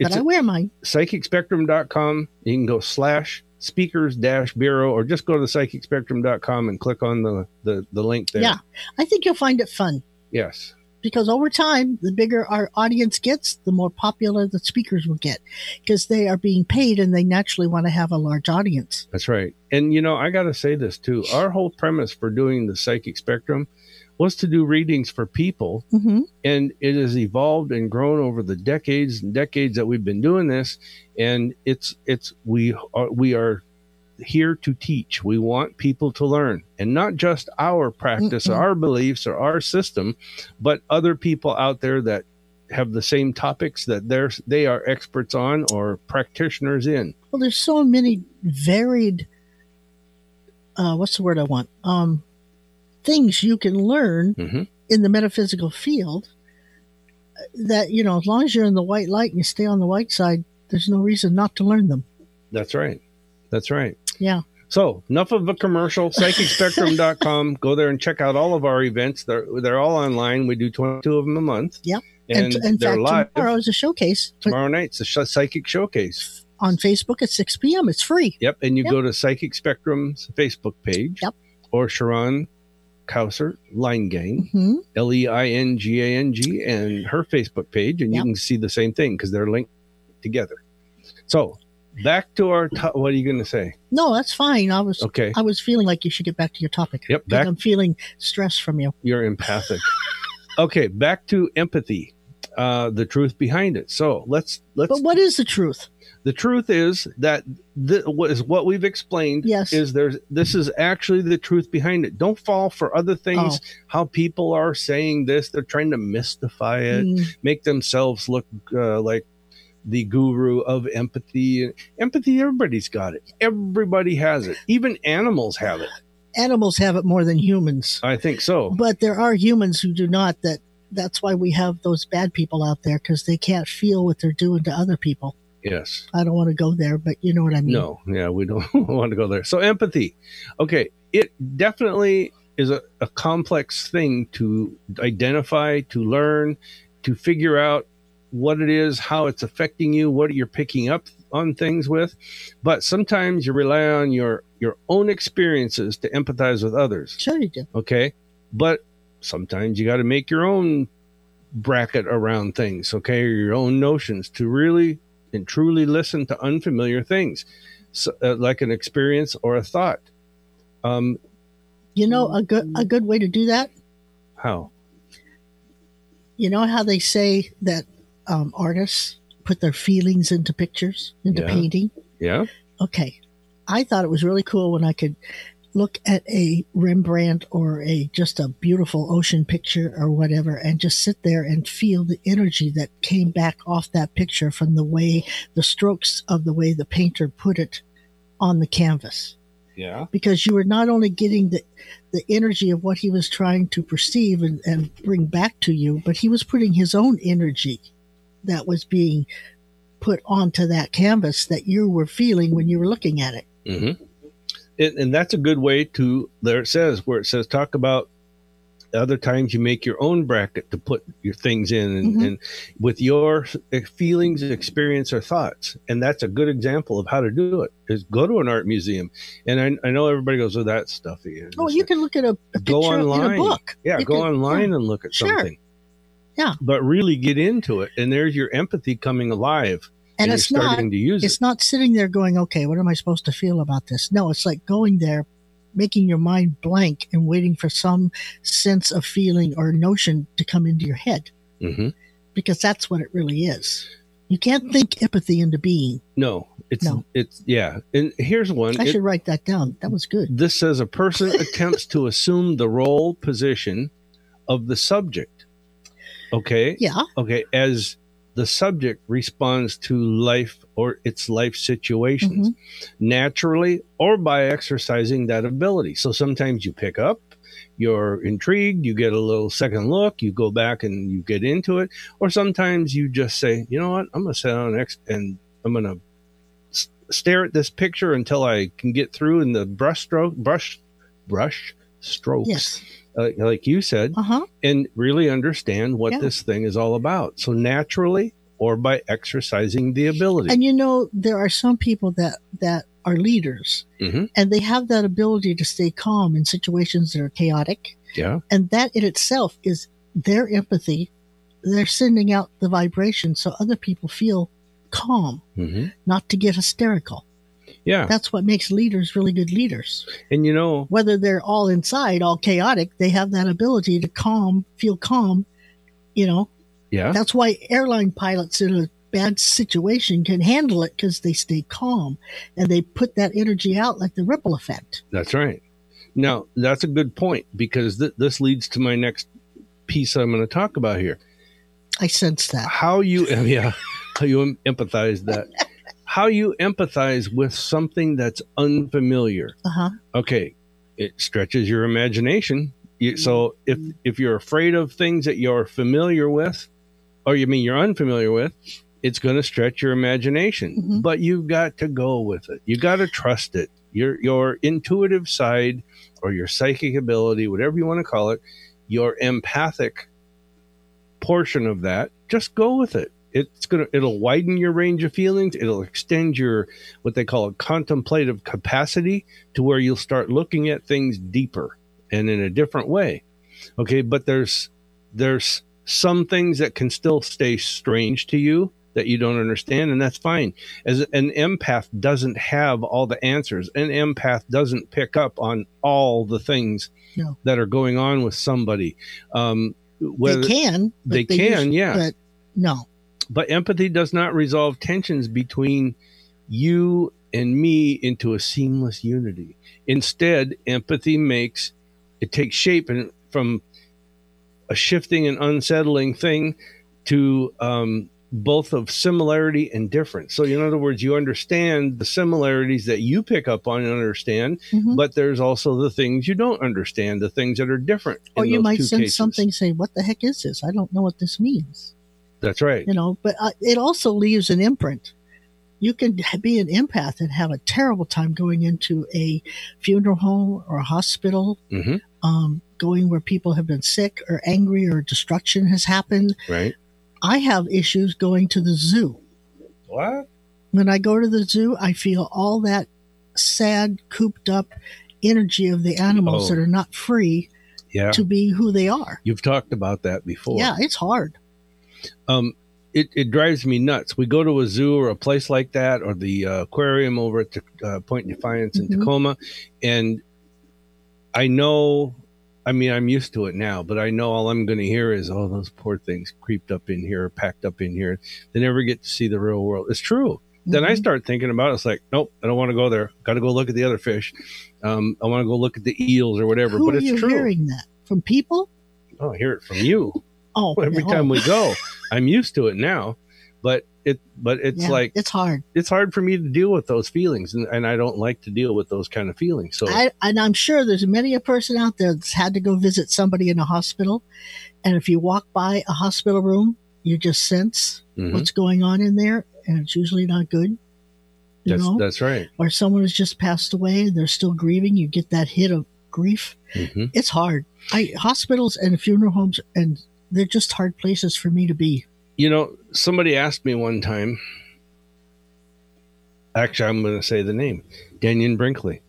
but I wear mine. psychicspectrum.com you can go slash speakers dash bureau or just go to psychicspectrum.com and click on the the, the link there Yeah. I think you'll find it fun yes because over time, the bigger our audience gets, the more popular the speakers will get because they are being paid and they naturally want to have a large audience. That's right. And you know, I got to say this too. Our whole premise for doing the psychic spectrum was to do readings for people, hmm and it has evolved and grown over the decades and decades that we've been doing this. And it's it's we are we are here to teach. We want people to learn, and not just our practice, Mm-mm. our beliefs, or our system, but other people out there that have the same topics that they're they are experts on or practitioners in. Well, there's so many varied, uh, what's the word I want? Um, things you can learn Mhm. in the metaphysical field that, you know, as long as you're in the white light and you stay on the white side, there's no reason not to learn them. That's right. That's right. Yeah. So enough of a commercial. PsychicSpectrum.com. [LAUGHS] Go there and check out all of our events. They're they're all online. We do twenty two of them a month. Yep. And, in they're fact, live tomorrow is a showcase tomorrow night's a sh- Psychic Showcase. on Facebook at 6 p.m. It's free. Yep. And you Yep. go to Psychic Spectrum's Facebook page. Yep. Or Sha'ron Kauser Leingang hmm L E I N G A N G and her Facebook page, and Yep. you can see the same thing because they're linked together. So back to our. To- what are you going to say? No, that's fine. I was Okay. I was feeling like you should get back to your topic. yep back- I'm feeling stress from you. you're empathic. okay, back to empathy. Uh, the truth behind it. So let's let's. But what is the truth? the truth is that th- what is what we've explained. Yes. is there's this is actually the truth behind it. Don't fall for other things. Oh. How people are saying this, they're trying to mystify it, Mm, make themselves look uh, like the guru of empathy. Empathy, everybody's got it. Everybody has it. Even animals have it. animals have it more than humans. I think so. but there are humans who do not that that's why we have those bad people out there because they can't feel what they're doing to other people Yes. i don't want to go there but you know what i mean No, yeah, we don't [LAUGHS] want to go there. So empathy. Okay, it definitely is a, a complex thing to identify, to learn, to figure out what it is, how it's affecting you, what you're picking up on things with. But sometimes you rely on your your own experiences to empathize with others. sure you do Okay? But sometimes you got to make your own bracket around things, okay, your own notions to really and truly listen to unfamiliar things, so, uh, like an experience or a thought. Um, You know, a good a good way to do that. how? You know how they say that um, artists put their feelings into pictures, into Yeah. painting. Yeah. Okay, I thought it was really cool when I could look at a Rembrandt or a just a beautiful ocean picture or whatever, and just sit there and feel the energy that came back off that picture from the way the strokes of the way the painter put it on the canvas. Yeah. because you were not only getting the the energy of what he was trying to perceive and, and bring back to you, but he was putting his own energy that was being put onto that canvas that you were feeling when you were looking at it. Mm-hmm. And, and that's a good way to, there it says, where it says, talk about other times you make your own bracket to put your things in and, Mhm. and with your feelings, experience, or thoughts. And that's a good example of how to do it is go to an art museum. And I, I know everybody goes, oh, that's stuffy. Oh, you can look at a, a go online. book. Yeah, You go can- online yeah. and look at Sure. something. Yeah. But really get into it. And there's your empathy coming alive. And, you're it's not starting to use it's it. not sitting there going, okay, what am I supposed to feel about this? No, it's like going there, making your mind blank and waiting for some sense of feeling or notion to come into your head hmm because that's what it really is. You can't think empathy into being. No, it's, No. it's, yeah. And here's one. I It- should write that down. That was good. This says a person [LAUGHS] attempts to assume the role position of the subject. Okay. Yeah. Okay. As the subject responds to life or its life situations mm-hmm. naturally or by exercising that ability. So sometimes you pick up, you're intrigued, you get a little second look, you go back and you get into it. Or sometimes you just say, you know what, I'm going to sit down next and I'm going to s- stare at this picture until I can get through in the brush stroke, brush, brush strokes, Yes. Uh, like you said, Uh huh. and really understand what Yeah. this thing is all about. So naturally or by exercising the ability. And you know, there are some people that that are leaders, Mhm. and they have that ability to stay calm in situations that are chaotic, yeah. and that in itself is their empathy. They're sending out the vibration so other people feel calm, hmm not to get hysterical. Yeah. That's what makes leaders really good leaders. And you know, Whether they're all inside, all chaotic, they have that ability to calm, feel calm. You know, yeah. That's why airline pilots in a bad situation can handle it because they stay calm and they put that energy out like the ripple effect. That's right. Now, that's a good point because th- this leads to my next piece I'm going to talk about here. I sense that. How you, [LAUGHS] yeah, how you empathize that. [LAUGHS] How you empathize with something that's unfamiliar. Uh huh. Okay, it stretches your imagination. You, so if if you're afraid of things that you're familiar with, or you mean you're unfamiliar with, it's going to stretch your imagination. Mhm. But you've got to go with it. You got to trust it. Your your intuitive side or your psychic ability, whatever you want to call it, your empathic portion of that, just go with it. It's gonna it'll widen your range of feelings. It'll extend your what they call a contemplative capacity to where you'll start looking at things deeper and in a different way. Okay, but there's there's some things that can still stay strange to you that you don't understand, and that's fine. As an empath doesn't have all the answers, an empath doesn't pick up on all the things No. that are going on with somebody. Um, whether, they can. but they can, yeah. But no. But empathy does not resolve tensions between you and me into a seamless unity. Instead, empathy makes it takes shape and from a shifting and unsettling thing to um, both of similarity and difference. So, in other words, you understand the similarities that you pick up on and understand, Mhm. but there's also the things you don't understand, the things that are different. Or you might sense cases. something, say, "What the heck is this? I don't know what this means." That's right. You know. But uh, it also leaves an imprint. You can be an empath and have a terrible time going into a funeral home or a hospital, hmm um, going where people have been sick or angry or destruction has happened. Right. I have issues going to the zoo. What? When I go to the zoo, I feel all that sad, cooped up energy of the animals Oh. that are not free Yeah. to be who they are. You've talked about that before. Yeah, it's hard. Um, it, it drives me nuts. We go to a zoo or a place like that, or the uh, aquarium over at the uh, Point Defiance in Mhm. Tacoma, and I know. I mean, I'm used to it now, but I know all I'm going to hear is, "Oh, those poor things creeped up in here, packed up in here. They never get to see the real world." It's true. Then I Mhm. start thinking about it. It's like, nope, I don't want to go there. Got to go look at the other fish. Um, I want to go look at the eels or whatever. Who but are it's you true. hearing that from? People? Oh, I hear it from you Oh, [LAUGHS] every no. time we go. I'm used to it now, but it, but it's Yeah, like it's hard. it's hard for me to deal with those feelings, and, and I don't like to deal with those kind of feelings. So I, and I'm sure there's many a person out there that's had to go visit somebody in a hospital, and if you walk by a hospital room, you just sense mhm, what's going on in there, and it's usually not good. You that's know, that's right. or someone has just passed away and they're still grieving. You get that hit of grief. hmm It's hard. I hospitals and funeral homes, and they're just hard places for me to be. You know, somebody asked me one time. Actually, I'm going to say the name. Dannion Brinkley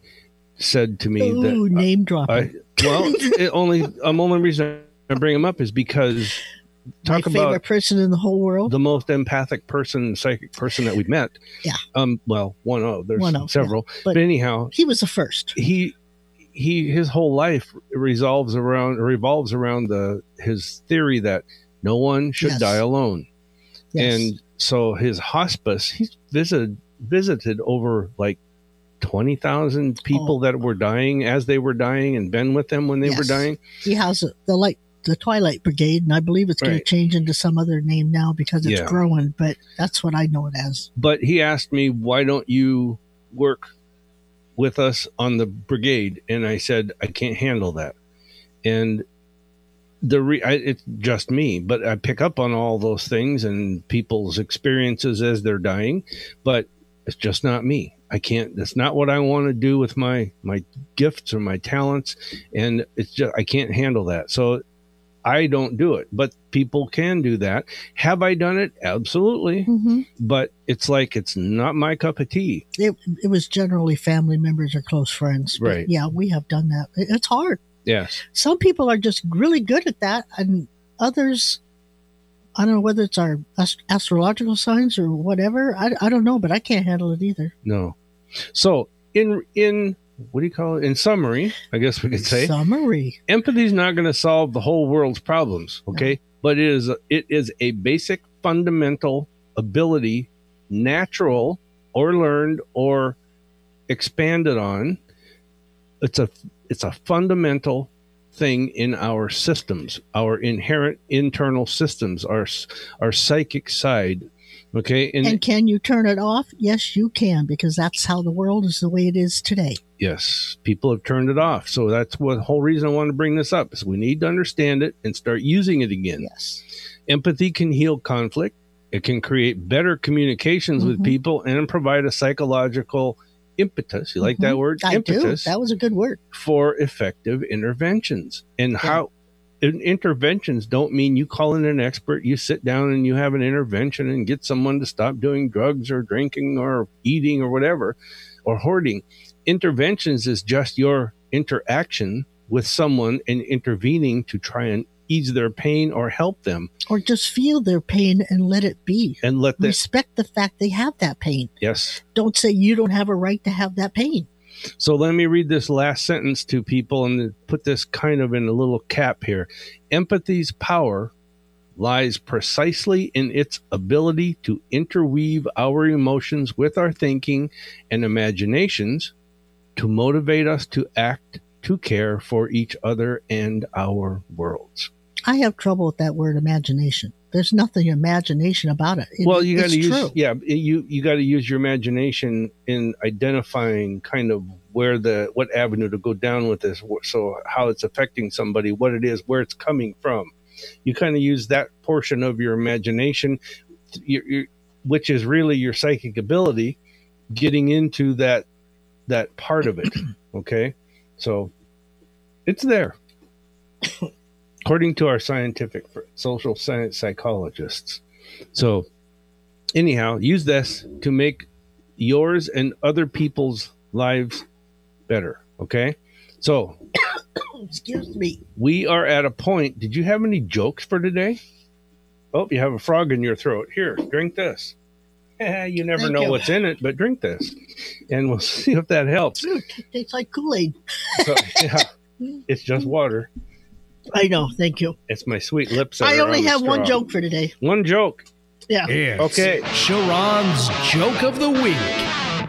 said to me that name dropping. I well, [LAUGHS] it only um, only reason I bring him up is because My talk favorite about person in the whole world. the most empathic person, psychic person that we've met. Yeah. Um. Well, one of there's One of, several, But- but, anyhow, he was the first. he he his whole life resolves around revolves around the his theory that no one should Yes. die alone, Yes. and so his hospice he's visited visited over like. 20,000 people Oh. that were dying as they were dying and been with them when they were dying. he has a, the light, the Twilight Brigade, and I believe it's going Right. to change into some other name now because it's Yeah. growing. But that's what I know it as. but he asked me why don't you work with us on the brigade and i said i can't handle that. And the re- I, it's just me but i pick up on all those things and people's experiences as they're dying but it's just not me. I can't that's not what i want to do with my my gifts or my talents and it's just i can't handle that. So i don't do it but people can do that have i done it absolutely hmm but it's like it's not my cup of tea. It it was generally family members or close friends. Right. Yeah, we have done that. It's hard. Yes. Some people are just really good at that, and others. I don't know whether it's our ast- astrological signs or whatever. I, I don't know, but I can't handle it either. No. So in in what do you call it? In summary, I guess we could say Summary. empathy is not going to solve the whole world's problems. Okay, but it is it is a basic fundamental ability, natural or learned or expanded on. It's a it's a fundamental thing in our systems, our inherent internal systems, our our psychic side. Okay, and, And can you turn it off? Yes, you can, because that's how the world is the way it is today. Yes, people have turned it off. So that's what the whole reason I want to bring this up is we need to understand it and start using it again. Yes. Empathy can heal conflict. It can create better communications Mhm. with people and provide a psychological impetus. You like that Mhm. word? I impetus do. That was a good word. for effective interventions. And how in- interventions don't mean you call in an expert, you sit down and you have an intervention and get someone to stop doing drugs or drinking or eating or whatever or hoarding. Interventions is just your interaction with someone and intervening to try and ease their pain or help them Or just feel their pain and let it be. and let them Respect the fact they have that pain. yes Don't say you don't have a right to have that pain. So let me read this last sentence to people and put this kind of in a little cap here. Empathy's power lies precisely in its ability to interweave our emotions with our thinking and imaginations to motivate us to act, to care for each other and our worlds. I have trouble with that word imagination. There's nothing imagination about it. It- well, you got to use true. yeah, you you got to use your imagination in identifying kind of where the what avenue to go down with this. So how it's affecting somebody, what it is, where it's coming from. You kind of use that portion of your imagination, your, your, which is really your psychic ability, getting into that that part of it. [CLEARS THROAT] Okay, so it's there. According to our scientific social science psychologists. So, anyhow, use this to make yours and other people's lives better. Okay. So, [COUGHS] Excuse me. we are at a point. Did you have any jokes for today? Oh, you have a frog in your throat. Here, drink this. Eh, [LAUGHS] you never Thank know you. what's in it, but drink this, and we'll [LAUGHS] see if that helps. It tastes like Kool Aid. So, yeah, it's just water. I know. Thank you. It's my sweet lips. I only on the have one joke for today. One joke. Yeah. It's Okay. Sha'ron's joke of the week.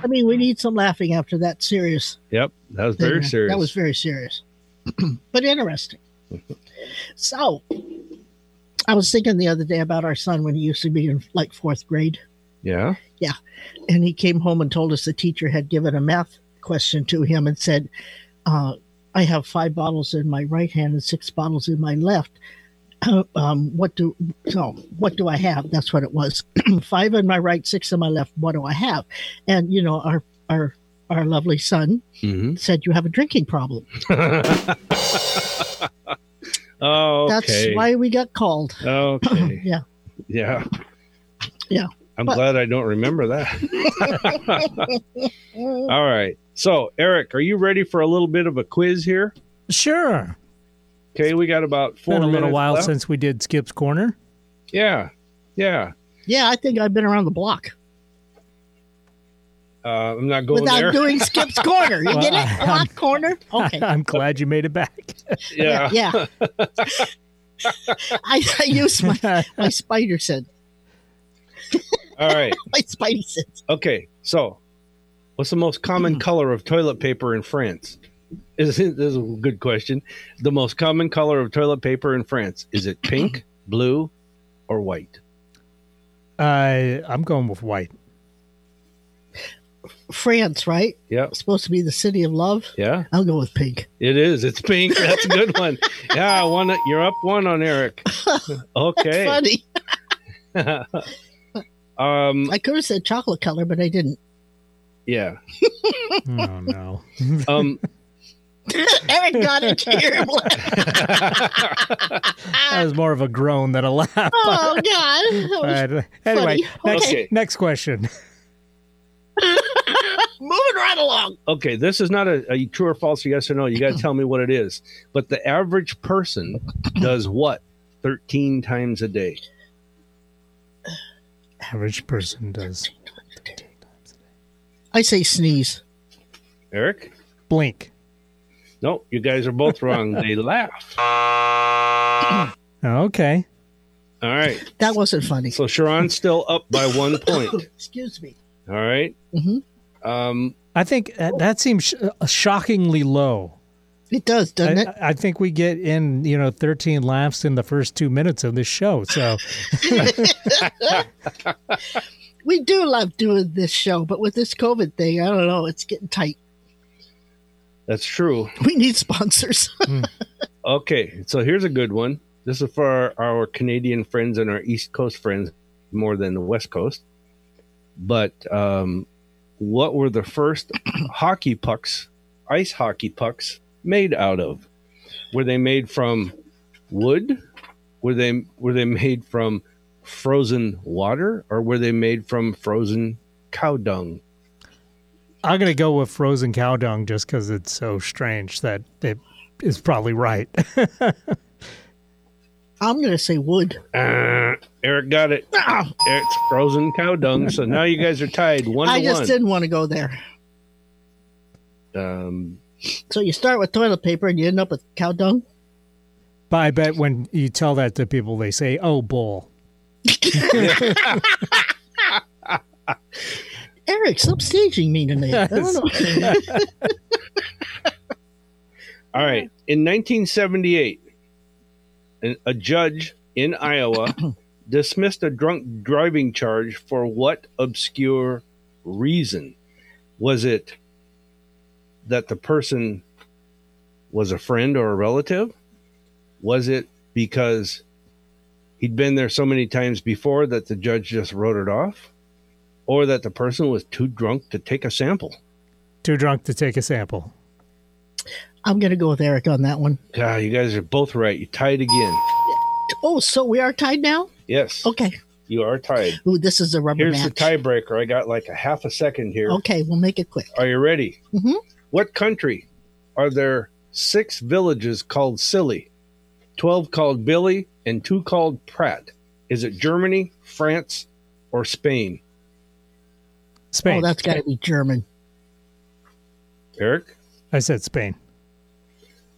I mean, we need some laughing after that serious. Yep, that was very thing. serious. That was very serious, [CLEARS THROAT] but interesting. So, I was thinking the other day about our son when he used to be in like fourth grade, yeah. Yeah. And he came home and told us the teacher had given a math question to him and said, uh, "I have five bottles in my right hand and six bottles in my left. [CLEARS THROAT] Um, what do so? What do I have? That's what it was. [CLEARS THROAT] five in my right, six in my left. What do I have? And you know, our our our lovely son hmm said, "You have a drinking problem." [LAUGHS] oh, That's why we got called. Okay. [LAUGHS] Yeah. Yeah. Yeah. I'm But- glad I don't remember that. [LAUGHS] All right. So, Eric, are you ready for a little bit of a quiz here? Sure. Okay, we got about four Been a little while left. since we did Skip's Corner. Yeah. Yeah. Yeah, I think I've been around the block Uh, I'm not going without there. doing Skip's Corner. You Well, get it? [LAUGHS] I- Block corner. Okay. I'm glad you made it back. yeah. Yeah. [LAUGHS] I, I used my, my spider sense, All right. [LAUGHS] my spidey sense. Okay. So, what's the most common color of toilet paper in France? Is this is a good question. The most common color of toilet paper in France is it pink, [CLEARS THROAT] blue, or white? Uh, I'm going with white. France, right? Yep. Supposed to be the city of love. Yeah. I'll go with pink. It is. It's pink. [LAUGHS] That's a good one. Yeah, one. You're up one on Eric. [LAUGHS] Okay. Funny. Um. I could have said chocolate color, but I didn't. Yeah. Oh no. [LAUGHS] Um. [LAUGHS] Eric got it. You're. [LAUGHS] That was more of a groan than a laugh. oh God. But, uh, anyway, next, Okay. next question. moving right along. Okay. This is not a, a true or false yes or no. You got to tell me what it is. But the average person does what? Thirteen times a day. Average person does I say sneeze. Eric. blink. No, you guys are both wrong. [LAUGHS] they laugh. Okay. All right. That wasn't funny. So Sha'ron's still up by one point. [COUGHS] Excuse me. All right. Mhm. Um. I think uh, that seems sh- uh, shockingly low. It does, doesn't it? I, I think we get in, you know, 13 laughs in the first two minutes of this show. So [LAUGHS] We do love doing this show, but with this COVID thing, I don't know. It's getting tight. That's true. We need sponsors. [LAUGHS] Okay, so here's a good one. This is for our, our Canadian friends and our East Coast friends more than the West Coast. But um, what were the first hockey pucks, ice hockey pucks, made out of? Were they made from wood? Were they were they made from frozen water, or were they made from frozen cow dung? I'm going to go with frozen cow dung just because it's so strange that it is probably right. [LAUGHS] I'm going to say wood. Uh, Eric got it. Ah, It's frozen cow dung. So now you guys are tied one I to just one. didn't want to go there. Um, So you start with toilet paper and you end up with cow dung. but I bet when you tell that to people, they say, oh, bull. [LAUGHS] Eric, stop staging me tonight. I don't know. [LAUGHS] all right. In 1978, a judge in Iowa [COUGHS] dismissed a drunk driving charge for what obscure reason? Was it that the person was a friend or a relative? Was it because he'd been there so many times before that the judge just wrote it off? Or that the person was too drunk to take a sample? Too drunk to take a sample. I'm going to go with Eric on that one. God, you guys are both right. You tied again. Oh, so we are tied now? Yes, Okay. you are tied. Ooh, this is a rubber match. Here's the tiebreaker. I got like a half a second here. Okay, we'll make it quick. Are you ready? Mhm. What country are there six villages called Silly, 12 called Billy, and two called Pratt? Is it Germany, France, or Spain? Spain. Oh, that's got to be German. Eric, I said Spain.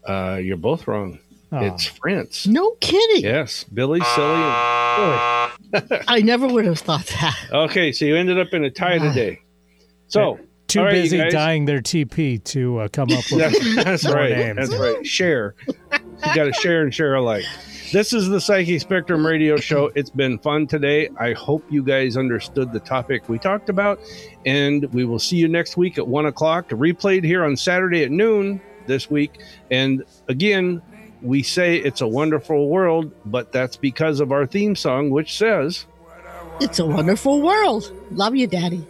uh, you're both wrong. Oh. It's France. No kidding. Yes, Billy, silly. And [LAUGHS] I never would have thought that. Okay, so you ended up in a tie today. So Too all right, you busy dying their TP to uh, come up with. [LAUGHS] That's, that's More right. names. That's right. Share. You got to share and share alike. This is the Psychic Spectrum Radio Show. It's been fun today. I hope you guys understood the topic we talked about, and we will see you next week at one o'clock. Replayed here on Saturday at noon this week. And again, we say it's a wonderful world, but that's because of our theme song, which says. It's a wonderful world. Love you, Daddy.